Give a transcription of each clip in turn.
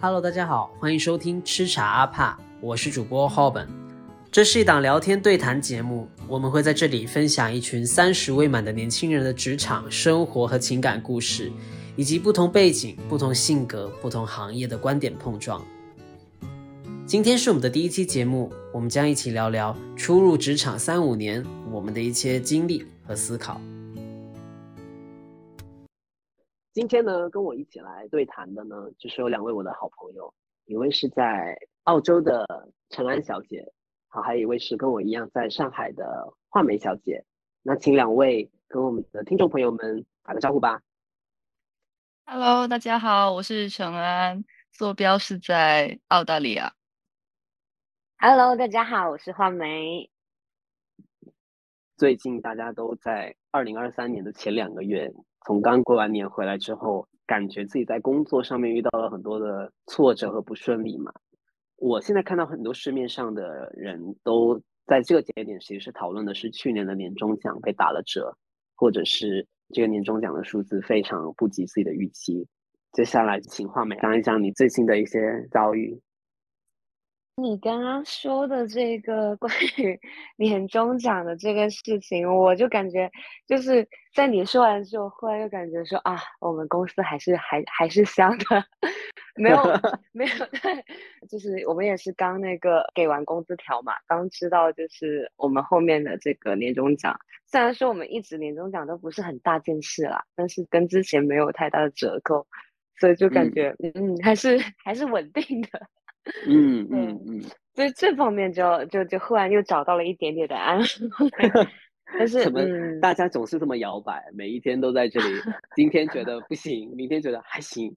Hello，大家好，欢迎收听吃茶阿帕，我是主播 Hoben。这是一档聊天对谈节目，我们会在这里分享一群三十未满的年轻人的职场、生活和情感故事，以及不同背景、不同性格、不同行业的观点碰撞。今天是我们的第一期节目，我们将一起聊聊初入职场三五年我们的一些经历和思考。今天呢，跟我一起来对谈的呢，就是有两位我的好朋友，一位是在澳洲的陈安小姐，好，还有一位是跟我一样在上海的画眉小姐。那请两位跟我们的听众朋友们打个招呼吧。Hello，大家好，我是陈安，坐标是在澳大利亚。Hello，大家好，我是画眉。最近大家都在二零二三年的前两个月。从刚过完年回来之后，感觉自己在工作上面遇到了很多的挫折和不顺利嘛。我现在看到很多市面上的人都在这个节点，其实是讨论的是去年的年终奖被打了折，或者是这个年终奖的数字非常不及自己的预期。接下来，请画美讲一讲你最近的一些遭遇。你刚刚说的这个关于 年终奖的这个事情，我就感觉就是在你说完之后，忽然又感觉说啊，我们公司还是还还是香的，没有 没有，对，就是我们也是刚那个给完工资条嘛，刚知道就是我们后面的这个年终奖，虽然说我们一直年终奖都不是很大件事啦，但是跟之前没有太大的折扣，所以就感觉嗯还是还是稳定的。嗯 嗯嗯，所以这方面就就就忽然又找到了一点点的安慰。但是怎么大家总是这么摇摆，每一天都在这里，今天觉得不行，明天觉得还行。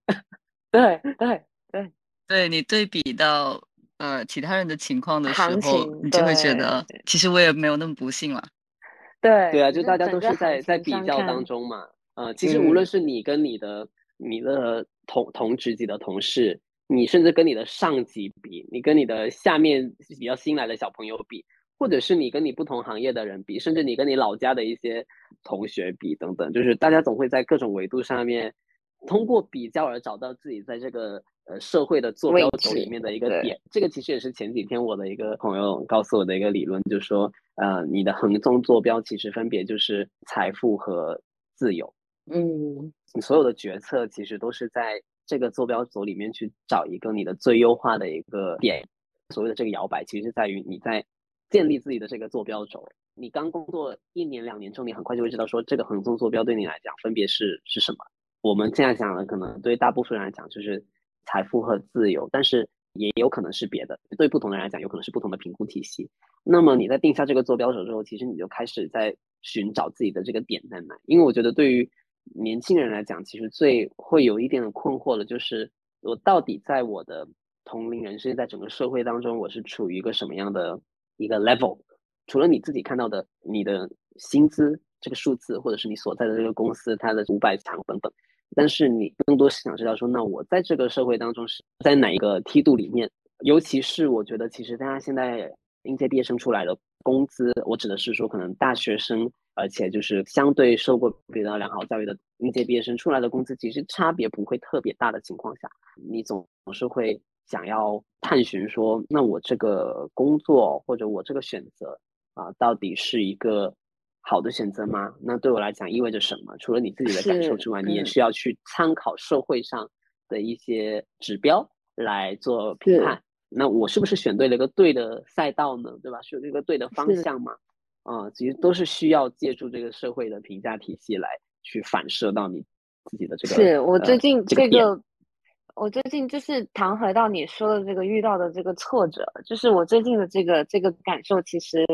对对对，对你对比到呃其他人的情况的时候，你就会觉得其实我也没有那么不幸了。对对啊，就大家都是在在比较当中嘛。呃，其实无论是你跟你的你的同同职级的同事。你甚至跟你的上级比，你跟你的下面比较新来的小朋友比，或者是你跟你不同行业的人比，甚至你跟你老家的一些同学比，等等，就是大家总会在各种维度上面通过比较而找到自己在这个呃社会的坐标轴里面的一个点。这个其实也是前几天我的一个朋友告诉我的一个理论，就是说，呃，你的横纵坐标其实分别就是财富和自由。嗯，你所有的决策其实都是在。这个坐标轴里面去找一个你的最优化的一个点，所谓的这个摇摆，其实是在于你在建立自己的这个坐标轴。你刚工作一年两年之后，你很快就会知道说这个横纵坐标对你来讲分别是是什么。我们现在讲的可能对大部分人来讲就是财富和自由，但是也有可能是别的。对不同的人来讲，有可能是不同的评估体系。那么你在定下这个坐标轴之后，其实你就开始在寻找自己的这个点在哪。因为我觉得对于年轻人来讲，其实最会有一点的困惑的，就是我到底在我的同龄人，甚至在整个社会当中，我是处于一个什么样的一个 level？除了你自己看到的你的薪资这个数字，或者是你所在的这个公司它的五百强等等，但是你更多是想知道说，那我在这个社会当中是在哪一个梯度里面？尤其是我觉得，其实大家现在应届毕业生出来的工资，我指的是说，可能大学生。而且就是相对受过比较良好教育的应届毕业生出来的工资，其实差别不会特别大的情况下，你总是会想要探寻说，那我这个工作或者我这个选择啊，到底是一个好的选择吗？那对我来讲意味着什么？除了你自己的感受之外，你也需要去参考社会上的一些指标来做评判。那我是不是选对了一个对的赛道呢？对吧？选对一个对的方向嘛？啊，其实都是需要借助这个社会的评价体系来去反射到你自己的这个。是我最近这个，我最近就是谈回到你说的这个遇到的这个挫折，就是我最近的这个这个感受，其实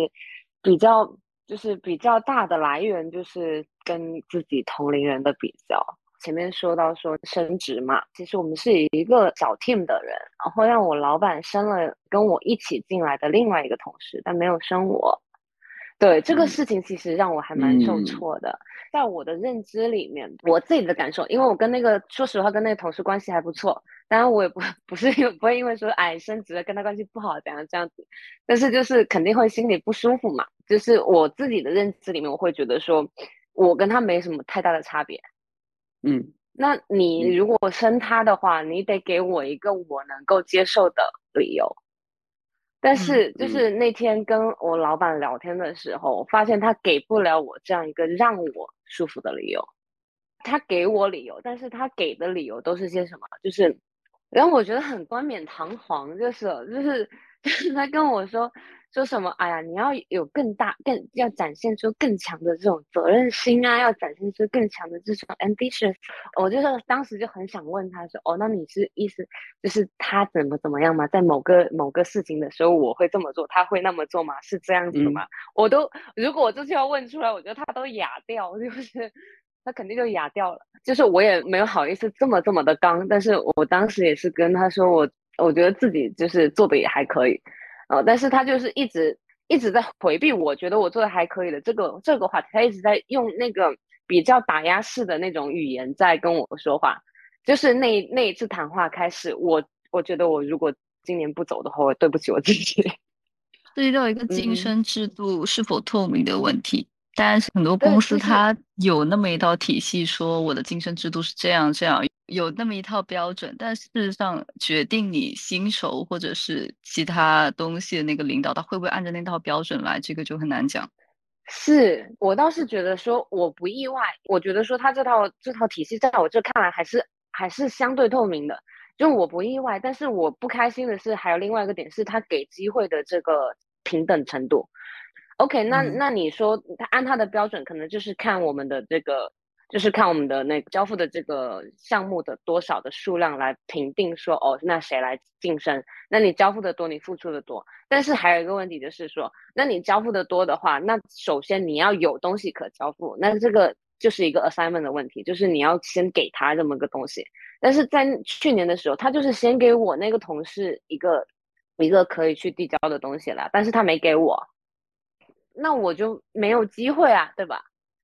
比较就是比较大的来源就是跟自己同龄人的比较。前面说到说升职嘛，其实我们是一个小 team 的人，然后让我老板升了跟我一起进来的另外一个同事，但没有升我。对这个事情，其实让我还蛮受挫的。在我的认知里面，我自己的感受，因为我跟那个说实话，跟那个同事关系还不错。当然，我也不 不是因为不会因为说哎升职了跟他关系不好怎样这样子，但是就是肯定会心里不舒服嘛。就是我自己的认知里面，我会觉得说我跟他没什么太大的差别。嗯那你如果生他的话，你得给我一个我能够接受的理由。但是就是那天跟我老板聊天的时候，我发现他给不了我这样一个让我舒服的理由。他给我理由，但是他给的理由都是些什么？就是让我觉得很冠冕堂皇，就是就是就是 他跟我说。说什么？哎呀，你要有更大、更要展现出更强的这种责任心啊，要展现出更强的这种 ambition。我就是当时就很想问他说：“哦，那你是意思就是他怎么怎么样吗？在某个某个事情的时候，我会这么做，他会那么做吗？是这样子的吗？”我都如果我这句话问出来，我觉得他都哑掉，就是他肯定就哑掉了。就是我也没有好意思这么这么的刚，但是我当时也是跟他说，我我觉得自己就是做的也还可以。呃，但是他就是一直一直在回避，我觉得我做的还可以的这个这个话题，他一直在用那个比较打压式的那种语言在跟我说话。就是那那一次谈话开始，我我觉得我如果今年不走的话，我对不起我自己。涉及到一个晋升制度是否透明的问题。但是很多公司它有那么一套体系，说我的晋升制度是这样这样，有那么一套标准。但事实上，决定你薪酬或者是其他东西的那个领导，他会不会按照那套标准来，这个就很难讲。是我倒是觉得说，我不意外。我觉得说他这套这套体系，在我这看来还是还是相对透明的，就我不意外。但是我不开心的是，还有另外一个点是，他给机会的这个平等程度。OK，那那你说他按他的标准，可能就是看我们的这个，就是看我们的那个交付的这个项目的多少的数量来评定说，哦，那谁来晋升？那你交付的多，你付出的多。但是还有一个问题就是说，那你交付的多的话，那首先你要有东西可交付，那这个就是一个 assignment 的问题，就是你要先给他这么个东西。但是在去年的时候，他就是先给我那个同事一个一个可以去递交的东西了，但是他没给我。那我就没有机会啊，对吧？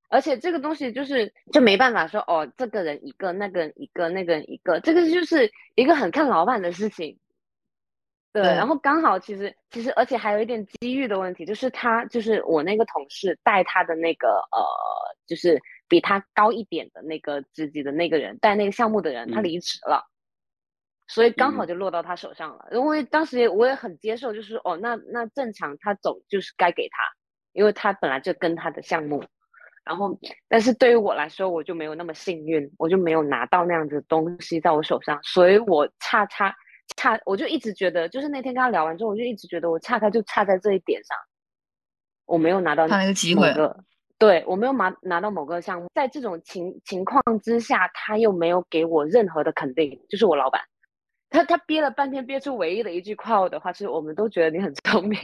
而且这个东西就是就没办法说哦，这个人一个，那个人一个，那个人一个，这个就是一个很看老板的事情。对，然后刚好其实其实而且还有一点机遇的问题，就是他就是我那个同事带他的那个呃，就是比他高一点的那个职级的那个人带那个项目的人，他离职了，所以刚好就落到他手上了。因为当时我也很接受，就是哦，那那正常他走就是该给他。因为他本来就跟他的项目，然后，但是对于我来说，我就没有那么幸运，我就没有拿到那样子的东西在我手上，所以我差差差，我就一直觉得，就是那天跟他聊完之后，我就一直觉得我差他就差在这一点上，我没有拿到那个机会，对我没有拿拿到某个项目，在这种情情况之下，他又没有给我任何的肯定，就是我老板，他他憋了半天，憋出唯一的一句夸我的话是，我们都觉得你很聪明。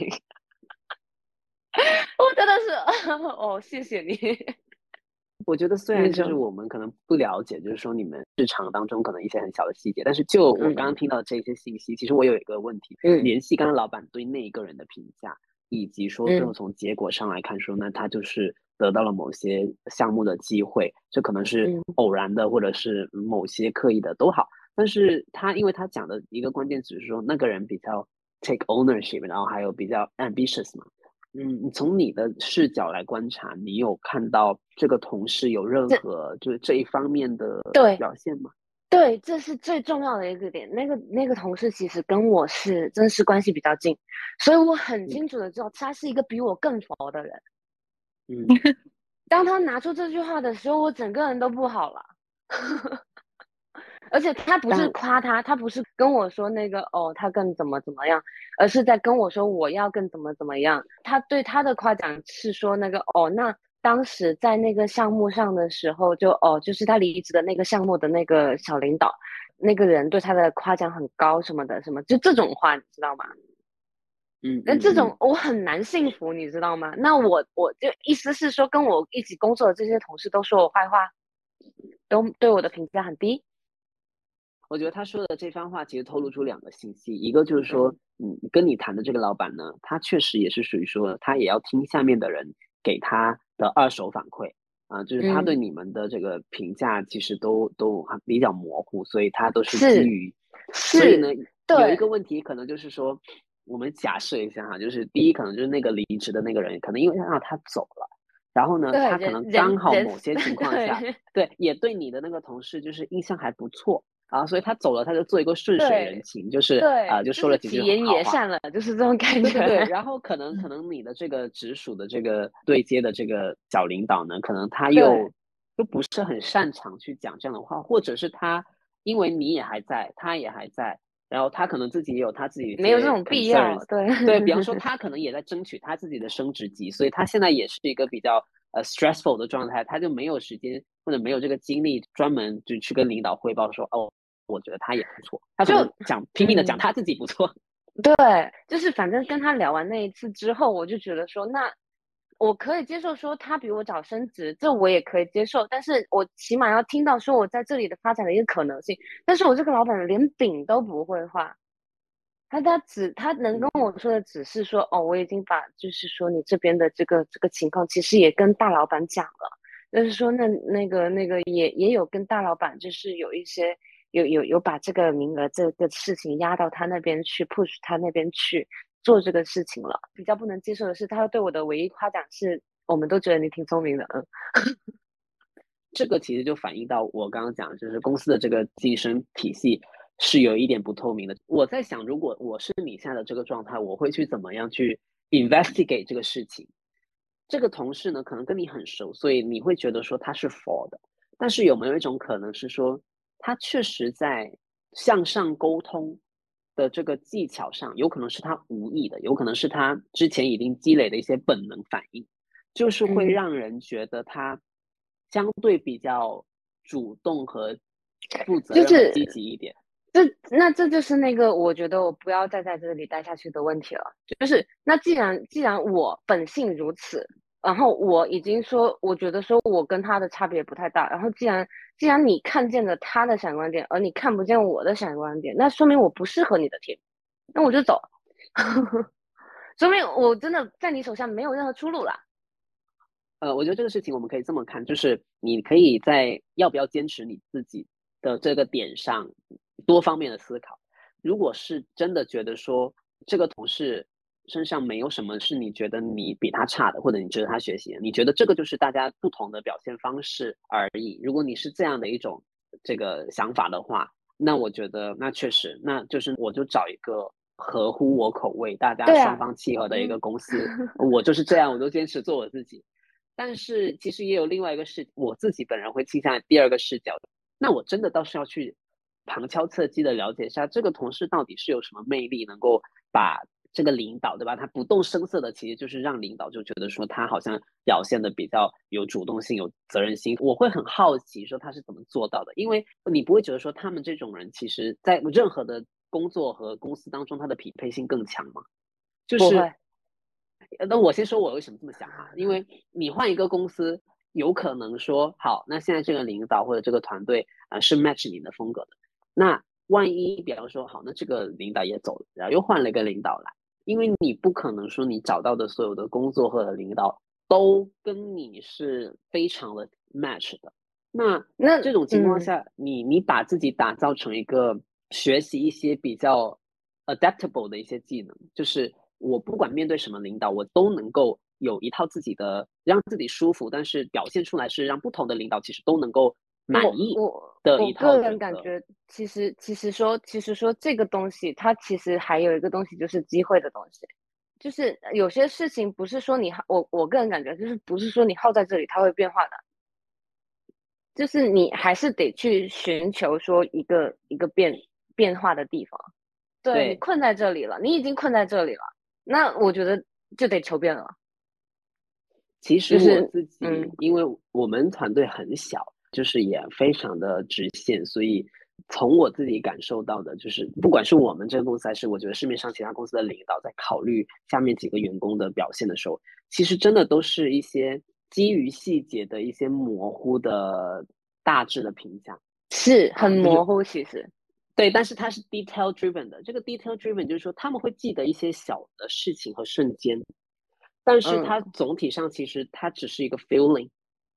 我真的是 哦，谢谢你。我觉得虽然就是我们可能不了解，就是说你们日常当中可能一些很小的细节，但是就我刚刚听到这些信息，其实我有一个问题，联系刚刚老板对那一个人的评价，以及说最后从结果上来看，说那他就是得到了某些项目的机会，这可能是偶然的，或者是某些刻意的都好。但是他因为他讲的一个关键词是说那个人比较 take ownership，然后还有比较 ambitious 嘛。嗯，你从你的视角来观察，你有看到这个同事有任何就是这一方面的表现吗？对，这是最重要的一个点。那个那个同事其实跟我是真实关系比较近，所以我很清楚的知道他是一个比我更佛的人。嗯，当他拿出这句话的时候，我整个人都不好了。而且他不是夸他，他不是跟我说那个哦，他更怎么怎么样，而是在跟我说我要更怎么怎么样。他对他的夸奖是说那个哦，那当时在那个项目上的时候，就哦，就是他离职的那个项目的那个小领导，那个人对他的夸奖很高什么的，什么就这种话，你知道吗？嗯，那这种我很难信服，你知道吗？那我我就意思是说，跟我一起工作的这些同事都说我坏话，都对我的评价很低。我觉得他说的这番话其实透露出两个信息，一个就是说，嗯，跟你谈的这个老板呢，他确实也是属于说，他也要听下面的人给他的二手反馈。啊，就是他对你们的这个评价其实都都比较模糊，所以他都是基于，所以呢，有一个问题可能就是说，我们假设一下哈，就是第一可能就是那个离职的那个人，可能因为让他走了，然后呢，他可能刚好某些情况下，对，也对你的那个同事就是印象还不错啊，所以他走了，他就做一个顺水人情，就是啊，就说了几句言也善了，就是这种感觉。对，然后可能 可能你的这个直属的这个对接的这个小领导呢，可能他又又不是很擅长去讲这样的话，或者是他因为你也还在，他也还在。然后他可能自己也有他自己没有这种必要，对对，比方说 他可能也在争取他自己的升职级，所以他现在也是一个比较呃 stressful 的状态，他就没有时间或者没有这个精力专门就去跟领导汇报说哦，我觉得他也不错，他就讲拼命的讲他自己不错，对，就是反正跟他聊完那一次之后，我就觉得说那。我可以接受说他比我早升职，这我也可以接受，但是我起码要听到说我在这里的发展的一个可能性。但是我这个老板连饼都不会画，他他只他能跟我说的只是说，哦，我已经把就是说你这边的这个这个情况，其实也跟大老板讲了，就是说那那个那个也也有跟大老板就是有一些有有有把这个名额这个事情压到他那边去 push 他那边去。做这个事情了，比较不能接受的是，他对我的唯一夸奖是，我们都觉得你挺聪明的，嗯，这个其实就反映到我刚刚讲，就是公司的这个晋升体系是有一点不透明的。我在想，如果我是你现在的这个状态，我会去怎么样去 investigate 这个事情？这个同事呢，可能跟你很熟，所以你会觉得说他是 for 的，但是有没有一种可能是说，他确实在向上沟通？的这个技巧上，有可能是他无意的，有可能是他之前已经积累的一些本能反应，就是会让人觉得他相对比较主动和负责任、积极一点。这那这就是那个我觉得我不要再在这里待下去的问题了。就是那既然既然我本性如此。然后我已经说，我觉得说我跟他的差别不太大。然后既然既然你看见了他的闪光点，而你看不见我的闪光点，那说明我不适合你的 team，那我就走，说明我真的在你手下没有任何出路了。呃，我觉得这个事情我们可以这么看，就是你可以在要不要坚持你自己的这个点上多方面的思考。如果是真的觉得说这个同事。身上没有什么是你觉得你比他差的，或者你值得他学习。你觉得这个就是大家不同的表现方式而已。如果你是这样的一种这个想法的话，那我觉得那确实，那就是我就找一个合乎我口味、大家双方契合的一个公司。我就是这样，我都坚持做我自己。但是其实也有另外一个视，我自己本人会倾向第二个视角。那我真的倒是要去旁敲侧击的了解一下这个同事到底是有什么魅力，能够把。这个领导对吧？他不动声色的，其实就是让领导就觉得说他好像表现的比较有主动性、有责任心。我会很好奇说他是怎么做到的，因为你不会觉得说他们这种人，其实在任何的工作和公司当中，他的匹配性更强吗？就是，那我先说我为什么这么想哈，因为你换一个公司，有可能说好，那现在这个领导或者这个团队啊是 match 你的风格的，那万一比方说好，那这个领导也走了，然后又换了一个领导来。因为你不可能说你找到的所有的工作或者领导都跟你是非常的 match 的，那那这种情况下，你你把自己打造成一个学习一些比较 adaptable 的一些技能，就是我不管面对什么领导，我都能够有一套自己的让自己舒服，但是表现出来是让不同的领导其实都能够。满意的一套。我个人感觉，其实其实说，其实说这个东西，它其实还有一个东西，就是机会的东西。就是有些事情不是说你我我个人感觉，就是不是说你耗在这里它会变化的。就是你还是得去寻求说一个一个变变化的地方。对，困在这里了，你已经困在这里了，那我觉得就得求变了。其实我自己，因为我们团队很小。就是也非常的直线，所以从我自己感受到的，就是不管是我们这个公司，还是我觉得市面上其他公司的领导在考虑下面几个员工的表现的时候，其实真的都是一些基于细节的一些模糊的大致的评价，是很模糊。其实，对，但是它是 detail driven 的。这个 detail driven 就是说他们会记得一些小的事情和瞬间，但是它总体上其实它只是一个 feeling。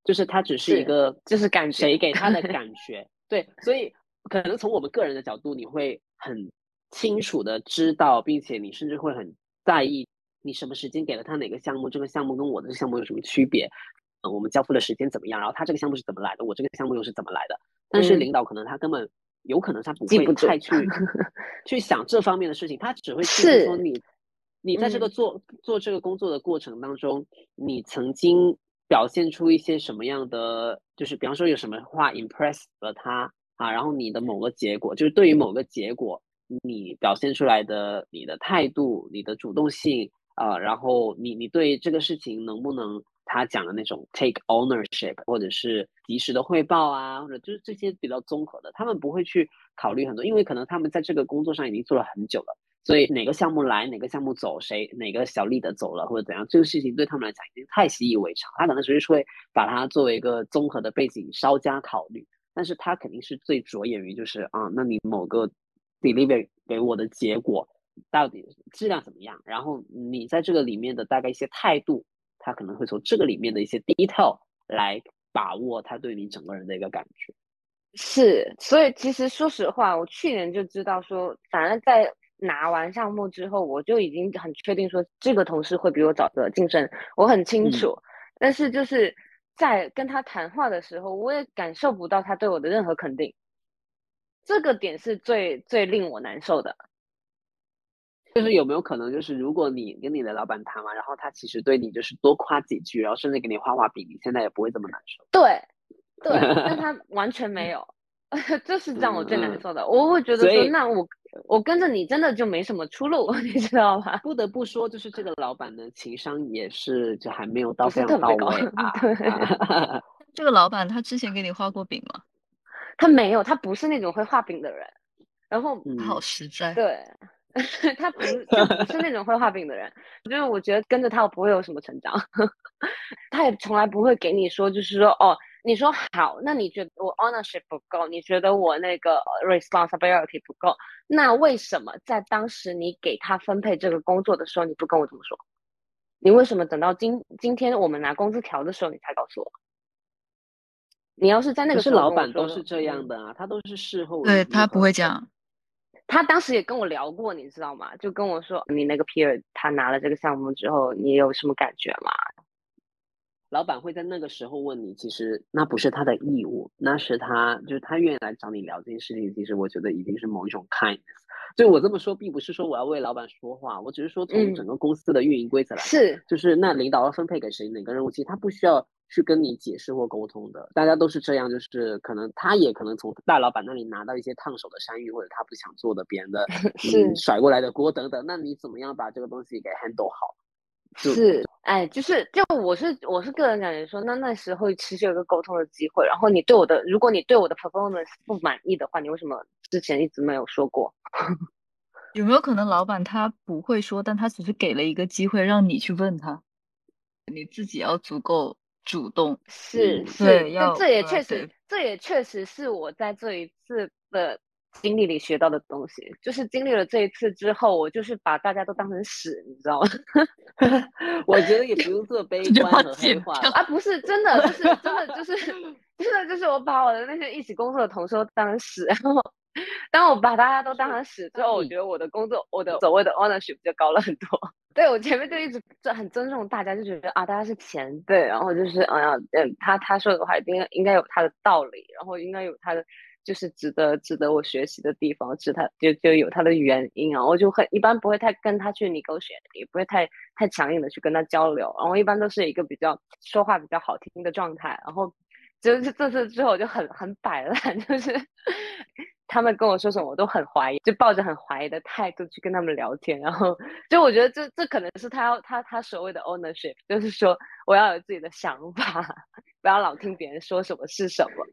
就是他只是一个，就是感觉谁给他的感 觉，对，所以可能从我们个人的角度，你会很清楚的知道，并且你甚至会很在意，你什么时间给了他哪个项目，这个项目跟我的项目有什么区别。我们交付的时间怎么样，然后他这个项目是怎么来的，我这个项目又是怎么来的。但是领导可能他根本有可能他不会太去 去想这方面的事情，他只会记得说你你在这个做做这个工作的过程当中，你曾经表现出一些什么样的，就是比方说有什么话 impress 了他啊，然后你的某个结果，就是对于某个结果，你表现出来的你的态度、你的主动性啊，然后你你对这个事情能不能。他讲的那种 take ownership，或者是及时的汇报啊，或者就是这些比较综合的，他们不会去考虑很多，因为可能他们在这个工作上已经做了很久了，所以哪个项目来，哪个项目走，谁哪个小丽的走了或者怎样，这个事情对他们来讲已经太习以为常，他可能只是会把它作为一个综合的背景稍加考虑，但是他肯定是最着眼于就是啊，那你某个 deliver 给我的结果到底质量怎么样，然后你在这个里面的大概一些态度。他可能会从这个里面的一些 detail 来把握他对你整个人的一个感觉。是，所以其实说实话，我去年就知道说，反正在拿完项目之后，我就已经很确定说，这个同事会比我早的晋升，我很清楚。但是就是在跟他谈话的时候，我也感受不到他对我的任何肯定，这个点是最最令我难受的。就是有没有可能，就是如果你跟你的老板谈完，然后他其实对你就是多夸几句，然后甚至给你画画饼，你现在也不会这么难受。对，对，但他完全没有，这是让我最难受的。我会觉得说，那我我跟着你真的就没什么出路，你知道吧？不得不说，就是这个老板的情商也是就还没有到非常到位 啊。对，这个老板他之前给你画过饼吗？他没有，他不是那种会画饼的人。然后好实在。对。他不是就不是那种会画饼的人，就是我觉得跟着他我不会有什么成长，他也从来不会给你说，就是说哦，你说好，那你觉得我 ownership 不够，你觉得我那个 responsibility 不够，那为什么在当时你给他分配这个工作的时候你不跟我这么说？你为什么等到今今天我们拿工资条的时候你才告诉我？你要是在那个是老板都是这样的啊，他都是事后对他不会讲。他当时也跟我聊过，你知道吗？就跟我说，你那个 peer 他拿了这个项目之后，你有什么感觉吗？老板会在那个时候问你，其实那不是他的义务，那是他就是他愿意来找你聊这件事情。其实我觉得已经是某一种 kindness。就我这么说，并不是说我要为老板说话，我只是说从整个公司的运营规则来，是就是那领导要分配给谁哪个任务，其实他不需要。去跟你解释或沟通的，大家都是这样，就是可能他也可能从大老板那里拿到一些烫手的山芋，或者他不想做的别人的 是甩过来的锅等等。那你怎么样把这个东西给 handle 好？是，哎，就是就我是我是个人感觉说，那那时候其实有个沟通的机会，然后你对我的，如果你对我的 performance 不满意的话，你为什么之前一直没有说过？有没有可能老板他不会说，但他只是给了一个机会让你去问他，你自己要足够。主动是是，这这也确实，这也确实是我在这一次的经历里学到的东西。就是经历了这一次之后，我就是把大家都当成屎，你知道吗？我觉得也不用做悲 观和黑化啊，不是真的，就是真的，就是真的，就是我把我的那些一起工作的同事都当成屎，然后当我把大家都当成屎之后，我觉得我的工作，我的所谓的 ownership 就高了很多。对我前面就一直就很尊重大家，就觉得啊，大家是前辈，然后就是哎呀，嗯，他他说的话应该应该有他的道理，然后应该有他的就是值得值得我学习的地方，是他就就有他的原因啊，我就很一般不会太跟他去 negotiate，也不会太太强硬的去跟他交流，然后一般都是一个比较说话比较好听的状态，然后就是这次之后我就很很摆烂，就是。他们跟我说什么，我都很怀疑，就抱着很怀疑的态度去跟他们聊天。然后，就我觉得这这可能是他要他他所谓的 ownership，就是说我要有自己的想法，不要老听别人说什么是什么。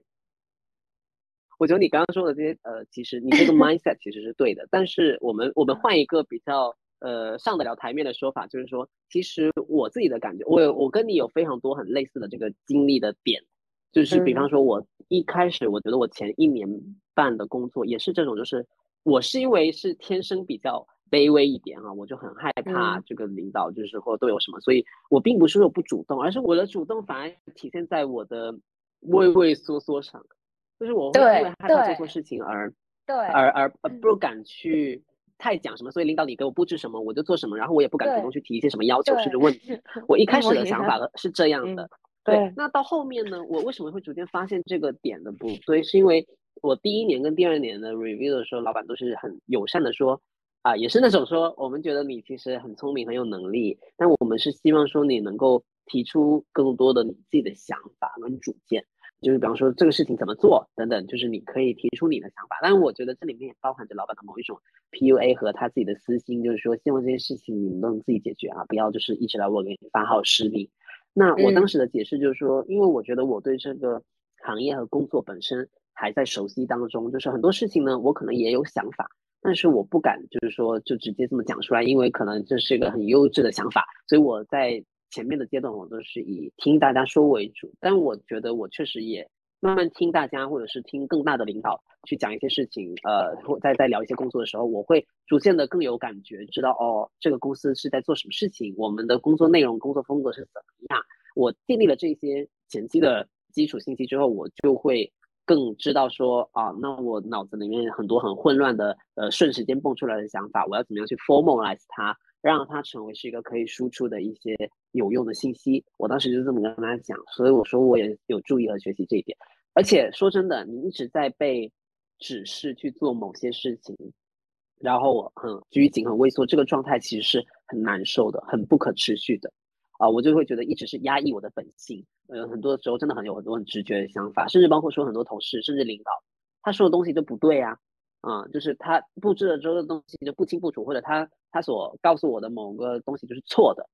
我觉得你刚刚说的这些，呃，其实你这个 mindset 其实是对的。但是我们我们换一个比较呃上得了台面的说法，就是说，其实我自己的感觉，我我跟你有非常多很类似的这个经历的点。就是比方说，我一开始我觉得我前一年半的工作也是这种，就是我是因为是天生比较卑微一点啊，我就很害怕这个领导就是或都有什么，所以我并不是说不主动，而是我的主动反而体现在我的畏畏缩缩上，就是我会因为害怕做错事情而对而而不敢去太讲什么，所以领导你给我布置什么我就做什么，然后我也不敢主动去提一些什么要求甚至问题。我一 开始的想法是这样的。对，那到后面呢，我为什么会逐渐发现这个点的不对？是因为我第一年跟第二年的 review 的时候，老板都是很友善的说，啊，也是那种说，我们觉得你其实很聪明，很有能力，但我们是希望说你能够提出更多的你自己的想法跟主见。就是比方说这个事情怎么做等等，就是你可以提出你的想法，但是我觉得这里面也包含着老板的某一种 PUA 和他自己的私心，就是说希望这些事情你们都能自己解决啊，不要就是一直来我给你发号施令。那我当时的解释就是说，因为我觉得我对这个行业和工作本身还在熟悉当中，就是很多事情呢，我可能也有想法，但是我不敢就是说就直接这么讲出来，因为可能这是一个很幼稚的想法，所以我在。前面的阶段我都是以听大家说为主，但我觉得我确实也慢慢听大家，或者是听更大的领导去讲一些事情，呃，或在在聊一些工作的时候，我会逐渐的更有感觉，知道哦，这个公司是在做什么事情，我们的工作内容、工作风格是怎么样。我建立了这些前期的基础信息之后，我就会更知道说啊，那我脑子里面很多很混乱的呃瞬时间蹦出来的想法，我要怎么样去 formalize 它。让它成为是一个可以输出的一些有用的信息。我当时就这么跟他讲，所以我说我也有注意和学习这一点。而且说真的，你一直在被指示去做某些事情，然后很拘谨、很畏缩，这个状态其实是很难受的，很不可持续的。啊，我就会觉得一直是压抑我的本性。呃，很多时候真的很有很多很直觉的想法，甚至包括说很多同事，甚至领导，他说的东西都不对啊。啊，就是他布置了之后的东西就不清不楚，或者他他所告诉我的某个东西就是错的。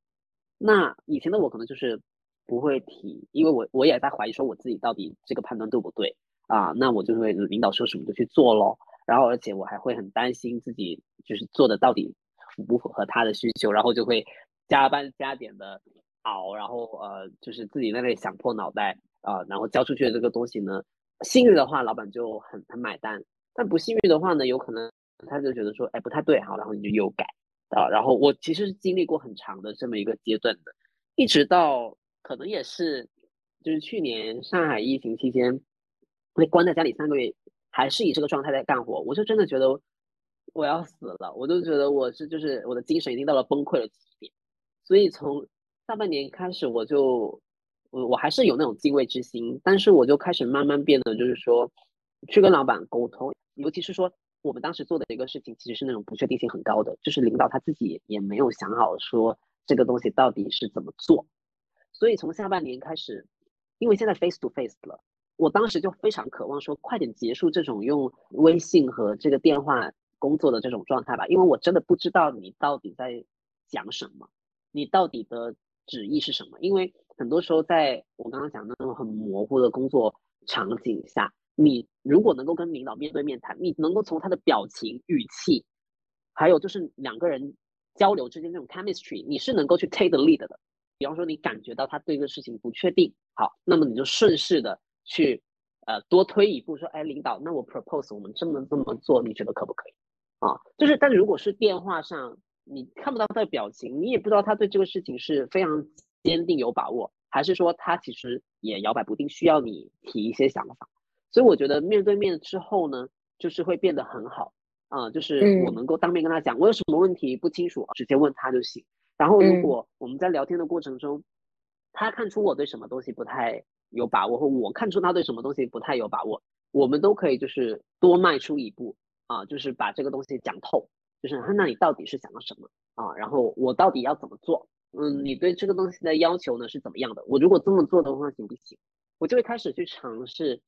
那以前的我可能就是不会提，因为我我也在怀疑说我自己到底这个判断对不对啊？那我就会领导说什么就去做咯。然后而且我还会很担心自己就是做的到底符不符合他的需求，然后就会加班加点的熬，然后呃就是自己在那里想破脑袋啊，然后交出去的这个东西呢，幸运的话老板就很很买单。但不幸运的话呢，有可能他就觉得说，哎，不太对哈，然后你就又改啊。然后我其实是经历过很长的这么一个阶段的，一直到可能也是，就是去年上海疫情期间，被关在家里三个月，还是以这个状态在干活，我就真的觉得我要死了，我就觉得我是就是我的精神已经到了崩溃的极点。所以从下半年开始，我就我我还是有那种敬畏之心，但是我就开始慢慢变得就是说，去跟老板沟通。尤其是说，我们当时做的一个事情，其实是那种不确定性很高的，就是领导他自己也没有想好说这个东西到底是怎么做。所以从下半年开始，因为现在 face to face 了，我当时就非常渴望说，快点结束这种用微信和这个电话工作的这种状态吧，因为我真的不知道你到底在讲什么，你到底的旨意是什么。因为很多时候，在我刚刚讲的那种很模糊的工作场景下。你如果能够跟领导面对面谈，你能够从他的表情、语气，还有就是两个人交流之间这种 chemistry，你是能够去 take the lead 的。比方说，你感觉到他对这个事情不确定，好，那么你就顺势的去呃多推一步，说，哎，领导，那我 propose 我们这么这么做，你觉得可不可以？啊，就是，但如果是电话上，你看不到他的表情，你也不知道他对这个事情是非常坚定有把握，还是说他其实也摇摆不定，需要你提一些想法。所以我觉得面对面之后呢，就是会变得很好啊，就是我能够当面跟他讲，我有什么问题不清楚，直接问他就行。然后如果我们在聊天的过程中，他看出我对什么东西不太有把握，或我看出他对什么东西不太有把握，我们都可以就是多迈出一步啊，就是把这个东西讲透，就是那你到底是想要什么啊？然后我到底要怎么做？嗯，你对这个东西的要求呢是怎么样的？我如果这么做的话行不行？我就会开始去尝试。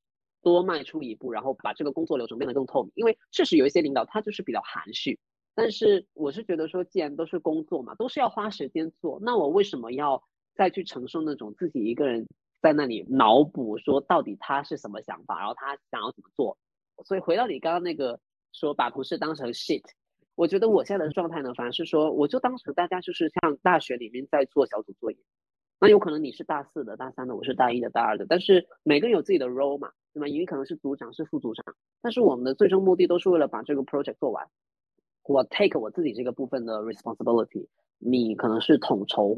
多迈出一步，然后把这个工作流程变得更透明。因为确实有一些领导他就是比较含蓄，但是我是觉得说，既然都是工作嘛，都是要花时间做，那我为什么要再去承受那种自己一个人在那里脑补说到底他是什么想法，然后他想要怎么做？所以回到你刚刚那个说把同事当成 shit，我觉得我现在的状态呢，反而是说我就当成大家就是像大学里面在做小组作业。那有可能你是大四的、大三的，我是大一的、大二的，但是每个人有自己的 role 嘛，对吗？你可能是组长，是副组长，但是我们的最终目的都是为了把这个 project 做完。我 take 我自己这个部分的 responsibility，你可能是统筹，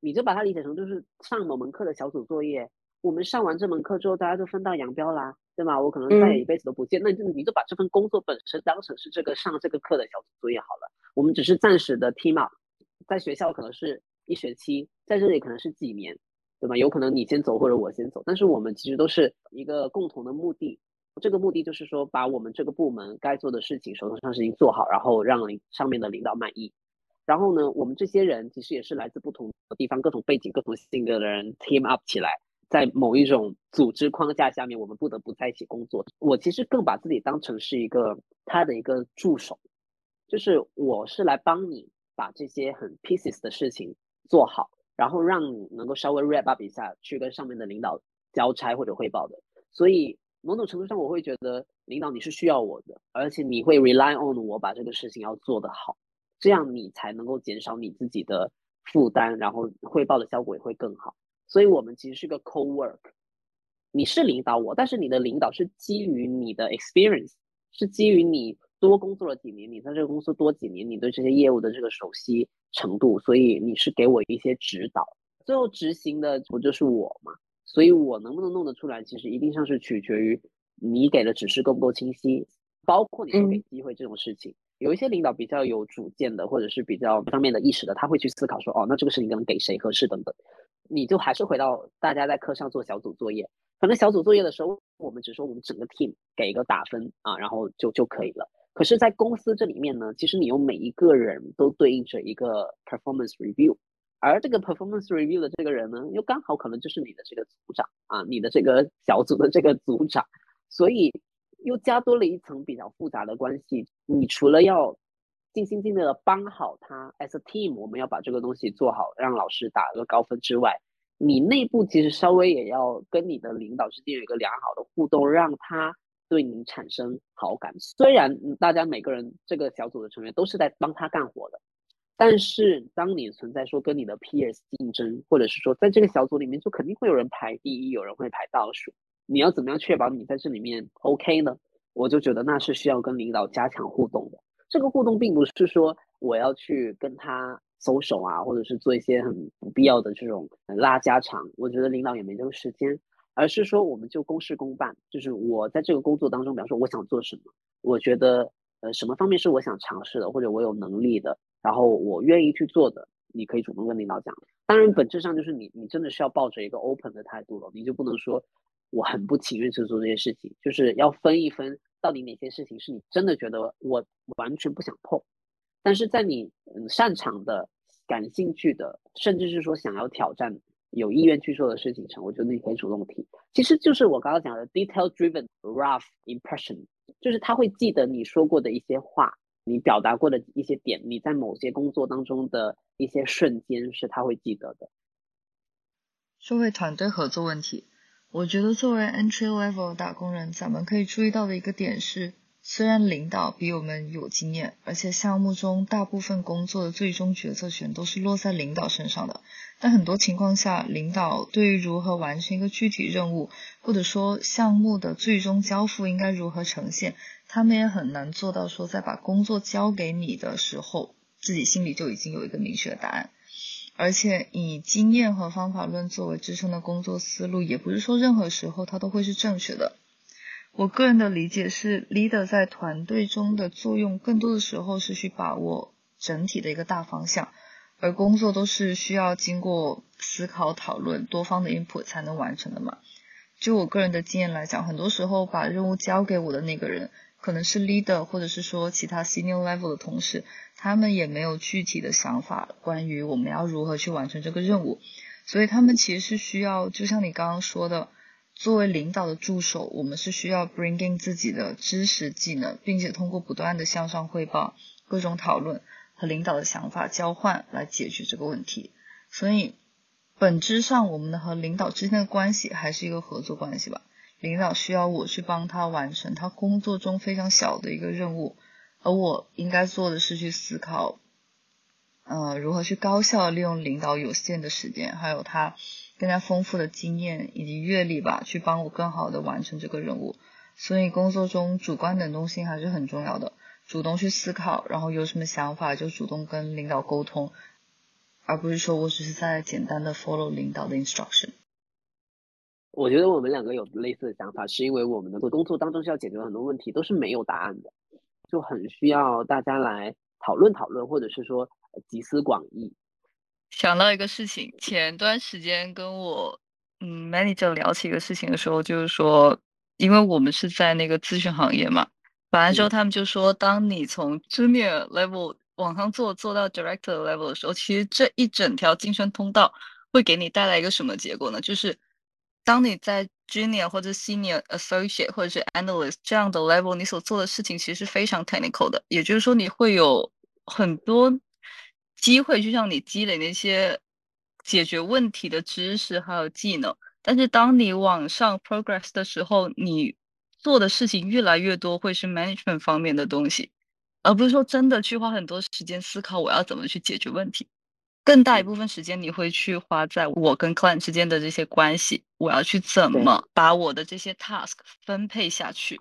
你就把它理解成就是上某门课的小组作业。我们上完这门课之后，大家就分道扬镳啦，对吗？我可能再也一辈子都不见，那就你就把这份工作本身当成是这个上这个课的小组作业好了。我们只是暂时的 team up，在学校可能是。一学期在这里可能是几年，对吧？有可能你先走或者我先走，但是我们其实都是一个共同的目的。这个目的就是说，把我们这个部门该做的事情、手头上事情做好，然后让上面的领导满意。然后呢，我们这些人其实也是来自不同的地方、各种背景、各种性格的人，team up 起来，在某一种组织框架下面，我们不得不在一起工作。我其实更把自己当成是一个他的一个助手，就是我是来帮你把这些很 pieces 的事情做好，然后让你能够稍微 wrap up 一下，去跟上面的领导交差或者汇报的。所以。某种程度上，我会觉得领导你是需要我的，而且你会 rely on 我把这个事情要做得好，这样你才能够减少你自己的负担，然后汇报的效果也会更好。所以，我们其实是个 co work。你是领导我，但是你的领导是基于你的 experience，是基于你多工作了几年，你在这个公司多几年，你对这些业务的这个熟悉程度，所以你是给我一些指导，最后执行的不就是我吗？所以，我能不能弄得出来，其实一定上是取决于你给的指示够不够清晰，包括你是给机会这种事情。有一些领导比较有主见的，或者是比较上面的意识的，他会去思考说，哦，那这个事情可能给谁合适等等。你就还是回到大家在课上做小组作业，可能小组作业的时候，我们只说我们整个 team 给一个打分啊，然后就就可以了。可是，在公司这里面呢，其实你有每一个人都对应着一个 performance review。而这个 performance review 的这个人呢，又刚好可能就是你的这个组长啊，你的这个小组的这个组长，所以又加多了一层比较复杂的关系。你除了要尽心尽力的帮好他，as a team，我们要把这个东西做好，让老师打个高分之外，你内部其实稍微也要跟你的领导之间有一个良好的互动，让他对你产生好感。虽然大家每个人这个小组的成员都是在帮他干活的。但是，当你存在说跟你的 peers 竞争，或者是说在这个小组里面，就肯定会有人排第一，有人会排倒数。你要怎么样确保你在这里面 OK 呢？我就觉得那是需要跟领导加强互动的。这个互动并不是说我要去跟他搜手啊，或者是做一些很不必要的这种拉家常。我觉得领导也没这个时间，而是说我们就公事公办。就是我在这个工作当中，比方说我想做什么，我觉得呃什么方面是我想尝试的，或者我有能力的。然后我愿意去做的，你可以主动跟领导讲。当然，本质上就是你，你真的是要抱着一个 open 的态度了，你就不能说我很不情愿去做这些事情，就是要分一分，到底哪些事情是你真的觉得我完全不想碰，但是在你嗯擅长的、感兴趣的，甚至是说想要挑战、有意愿去做的事情上，我觉得你可以主动提。其实就是我刚刚讲的 detail driven rough impression，就是他会记得你说过的一些话。你表达过的一些点，你在某些工作当中的一些瞬间是他会记得的。说回团队合作问题，我觉得作为 entry level 打工人，咱们可以注意到的一个点是，虽然领导比我们有经验，而且项目中大部分工作的最终决策权都是落在领导身上的，但很多情况下，领导对于如何完成一个具体任务，或者说项目的最终交付应该如何呈现。他们也很难做到说，在把工作交给你的时候，自己心里就已经有一个明确的答案。而且以经验和方法论作为支撑的工作思路，也不是说任何时候它都会是正确的。我个人的理解是，leader 在团队中的作用，更多的时候是去把握整体的一个大方向，而工作都是需要经过思考、讨论、多方的 input 才能完成的嘛。就我个人的经验来讲，很多时候把任务交给我的那个人。可能是 leader，或者是说其他 senior level 的同事，他们也没有具体的想法关于我们要如何去完成这个任务，所以他们其实是需要，就像你刚刚说的，作为领导的助手，我们是需要 bringing 自己的知识技能，并且通过不断的向上汇报、各种讨论和领导的想法交换来解决这个问题。所以本质上，我们的和领导之间的关系还是一个合作关系吧。领导需要我去帮他完成他工作中非常小的一个任务，而我应该做的是去思考，呃，如何去高效利用领导有限的时间，还有他更加丰富的经验以及阅历吧，去帮我更好的完成这个任务。所以工作中主观能动性还是很重要的，主动去思考，然后有什么想法就主动跟领导沟通，而不是说我只是在简单的 follow 领导的 instruction。我觉得我们两个有类似的想法，是因为我们的工作当中是要解决很多问题，都是没有答案的，就很需要大家来讨论讨论，或者是说集思广益。想到一个事情，前段时间跟我嗯 manager 聊起一个事情的时候，就是说，因为我们是在那个咨询行业嘛，完了之后他们就说，当你从 junior level 往上做做到 director level 的时候，其实这一整条晋升通道会给你带来一个什么结果呢？就是当你在 junior 或者 senior associate 或者是 analyst 这样的 level，你所做的事情其实是非常 technical 的，也就是说你会有很多。机会就像你积累那些解决问题的知识还有技能，但是当你往上 progress 的时候，你做的事情越来越多会是 management 方面的东西，而不是说真的去花很多时间思考我要怎么去解决问题。更大一部分时间你会去花在我跟 client 之间的这些关系，我要去怎么把我的这些 task 分配下去，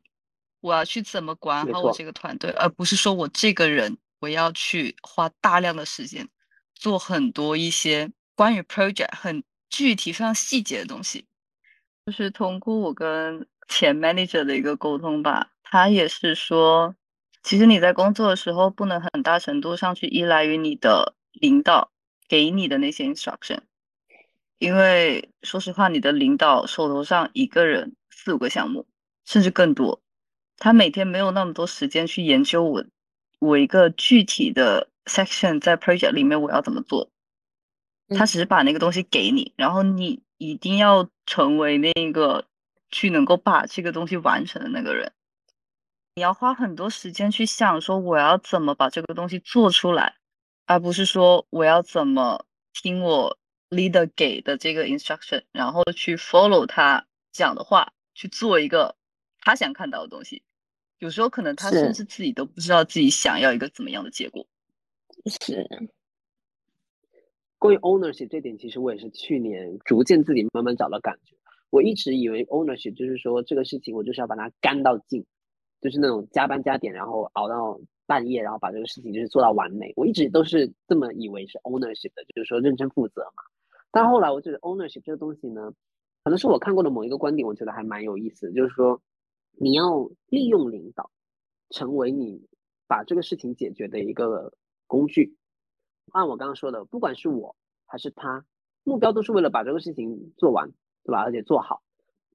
我要去怎么管好我这个团队，而不是说我这个人。我要去花大量的时间做很多一些关于 project 很具体、非常细节的东西，就是通过我跟前 manager 的一个沟通吧，他也是说，其实你在工作的时候不能很大程度上去依赖于你的领导给你的那些 instruction，因为说实话，你的领导手头上一个人四五个项目甚至更多，他每天没有那么多时间去研究我。我一个具体的 section 在 project 里面我要怎么做？他只是把那个东西给你，然后你一定要成为那个去能够把这个东西完成的那个人。你要花很多时间去想说我要怎么把这个东西做出来，而不是说我要怎么听我 leader 给的这个 instruction，然后去 follow 他讲的话去做一个他想看到的东西。有时候可能他甚至自己都不知道自己想要一个怎么样的结果。是。关于 ownership 这点，其实我也是去年逐渐自己慢慢找到感觉。我一直以为 ownership 就是说这个事情我就是要把它干到尽，就是那种加班加点，然后熬到半夜，然后把这个事情就是做到完美。我一直都是这么以为是 ownership 的，就是说认真负责嘛。但后来我觉得 ownership 这个东西呢，可能是我看过的某一个观点，我觉得还蛮有意思的，就是说。你要利用领导，成为你把这个事情解决的一个工具。按我刚刚说的，不管是我还是他，目标都是为了把这个事情做完，对吧？而且做好。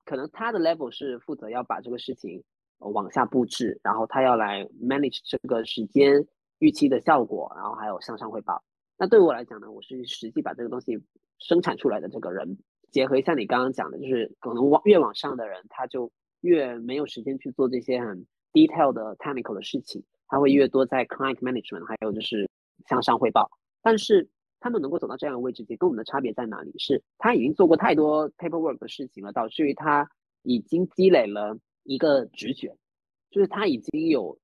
可能他的 level 是负责要把这个事情往下布置，然后他要来 manage 这个时间预期的效果，然后还有向上汇报。那对我来讲呢，我是实际把这个东西生产出来的这个人。结合一下你刚刚讲的，就是可能往越往上的人，他就。越没有时间去做这些很 detail 的 technical 的事情，他会越多在 client management，还有就是向上汇报。但是他们能够走到这样的位置，其实跟我们的差别在哪里？是他已经做过太多 paperwork 的事情了，导致于他已经积累了一个直觉，就是他已经有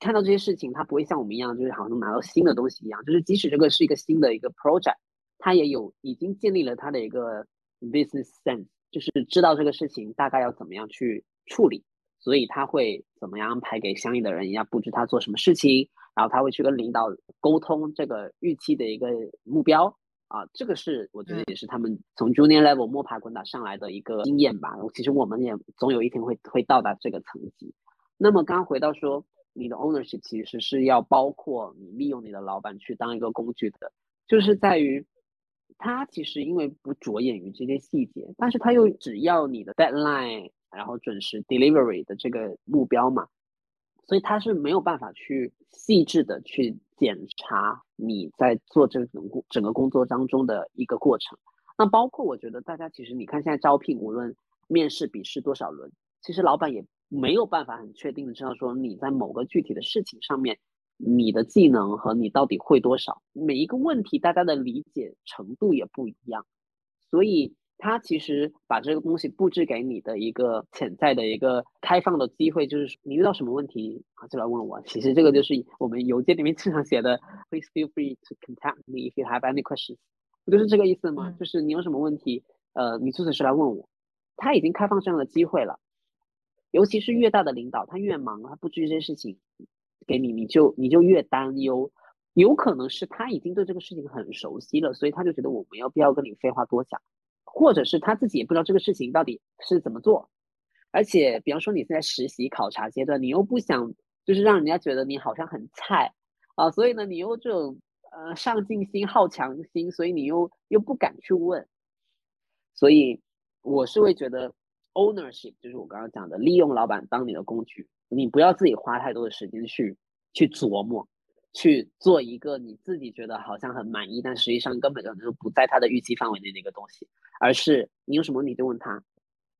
看到这些事情，他不会像我们一样，就是好像拿到新的东西一样。就是即使这个是一个新的一个 project，他也有已经建立了他的一个 business sense，就是知道这个事情大概要怎么样去。处理，所以他会怎么样安排给相应的人，要布置他做什么事情，然后他会去跟领导沟通这个预期的一个目标啊，这个是我觉得也是他们从 junior level 摸爬滚打上来的一个经验吧。其实我们也总有一天会会到达这个层级。那么刚刚回到说，你的 ownership 其实是要包括你利用你的老板去当一个工具的，就是在于他其实因为不着眼于这些细节，但是他又只要你的 deadline。然后准时 delivery 的这个目标嘛，所以他是没有办法去细致的去检查你在做这种工整个工作当中的一个过程。那包括我觉得大家其实你看现在招聘，无论面试笔试多少轮，其实老板也没有办法很确定的知道说你在某个具体的事情上面，你的技能和你到底会多少。每一个问题大家的理解程度也不一样，所以。他其实把这个东西布置给你的一个潜在的一个开放的机会，就是你遇到什么问题啊，就来问我。其实这个就是我们邮件里面经常写的，Please feel free to contact me if you have any questions，不就是这个意思吗？就是你有什么问题，呃，你随时来问我。他已经开放这样的机会了，尤其是越大的领导，他越忙，他布置这些事情给你，你就你就越担忧。有可能是他已经对这个事情很熟悉了，所以他就觉得我没有必要跟你废话多讲。或者是他自己也不知道这个事情到底是怎么做，而且，比方说你现在实习考察阶段，你又不想就是让人家觉得你好像很菜啊，所以呢，你又这种呃上进心、好强心，所以你又又不敢去问。所以我是会觉得 ownership 就是我刚刚讲的，利用老板当你的工具，你不要自己花太多的时间去去琢磨，去做一个你自己觉得好像很满意，但实际上根本就不在他的预期范围内的一个东西，而是你有什么问题就问他。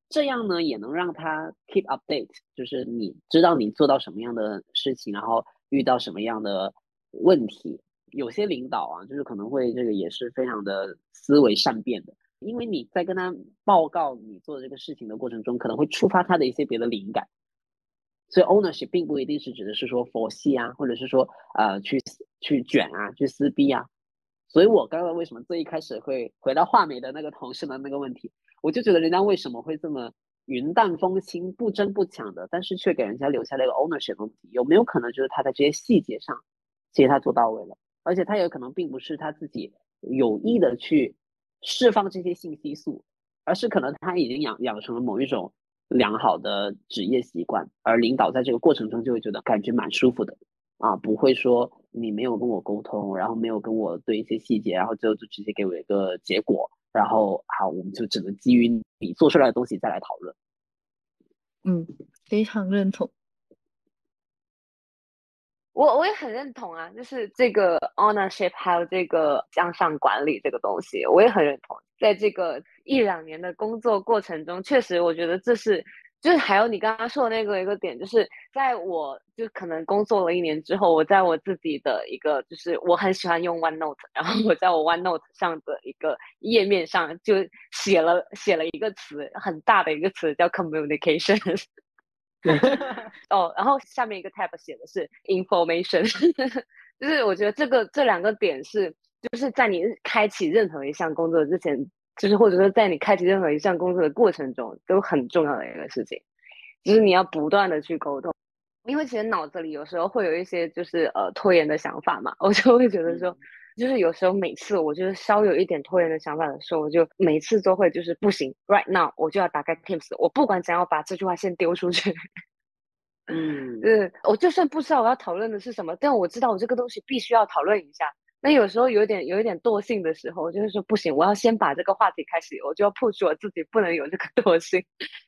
这样呢，也能让他 keep update，就是你知道你做到什么样的事情，然后遇到什么样的问题。有些领导啊，就是可能会这个也是非常的思维善变的，因为你在跟他报告你做的这个事情的过程中，可能会触发他的一些别的灵感。所以 ownership 并不一定是指的是说佛系啊，或者是说呃去去卷啊，去撕逼啊。所以我刚刚为什么最一开始会回到画眉的那个同事的那个问题？我就觉得人家为什么会这么云淡风轻、不争不抢的，但是却给人家留下了一个 ownership 问题？有没有可能就是他在这些细节上，其实他做到位了，而且他有可能并不是他自己有意的去释放这些信息素，而是可能他已经养养成了某一种良好的职业习惯，而领导在这个过程中就会觉得感觉蛮舒服的啊，不会说你没有跟我沟通，然后没有跟我对一些细节，然后最后就直接给我一个结果。然后好，我们就只能基于你做出来的东西再来讨论。嗯，非常认同。我我也很认同啊，就是这个 ownership 还有这个向上管理这个东西，我也很认同。在这个一两年的工作过程中，确实我觉得这是。就是还有你刚刚说的那个一个点，就是在我就可能工作了一年之后，我在我自己的一个就是我很喜欢用 OneNote，然后我在我 OneNote 上的一个页面上就写了写了一个词，很大的一个词叫 communication。哦，然后下面一个 tab 写的是 information，就是我觉得这个这两个点是就是在你开启任何一项工作之前。就是或者说，在你开启任何一项工作的过程中，都很重要的一个事情，就是你要不断的去沟通，因为其实脑子里有时候会有一些就是呃拖延的想法嘛，我就会觉得说，就是有时候每次我就是稍有一点拖延的想法的时候，我就每次都会就是不行，right now 我就要打开 Teams，我不管怎样把这句话先丢出去，嗯，嗯，我就算不知道我要讨论的是什么，但我知道我这个东西必须要讨论一下。那有时候有点有一点惰性的时候，就是说不行，我要先把这个话题开始，我就要 push 我自己，不能有这个 惰性，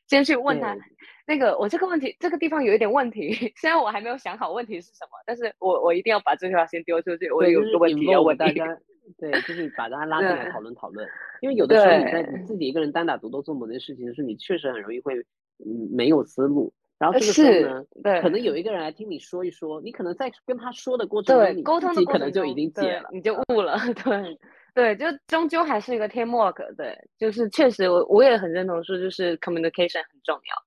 先去问他，那个我这个问题这个地方有一点问题，虽然我还没有想好问题是什么，但是我我一定要把这句话先丢出去，我有个问题要问大家，对，就是把大家拉进来讨论讨论，因为有的时候你在自己一个人单打独斗做某件事情的时候，你确实很容易会嗯没有思路。然后这个时候呢，对，可能有一个人来听你说一说，你可能在跟他说的过程中，沟通的可能就已经解了，你就悟了，对，对，就终究还是一个 teamwork，对，就是确实我我也很认同说，就是 communication 很重要。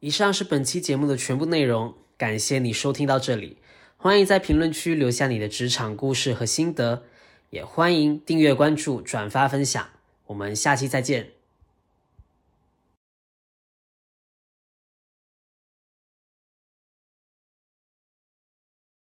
以上是本期节目的全部内容，感谢你收听到这里，欢迎在评论区留下你的职场故事和心得，也欢迎订阅、关注、转发、分享，我们下期再见。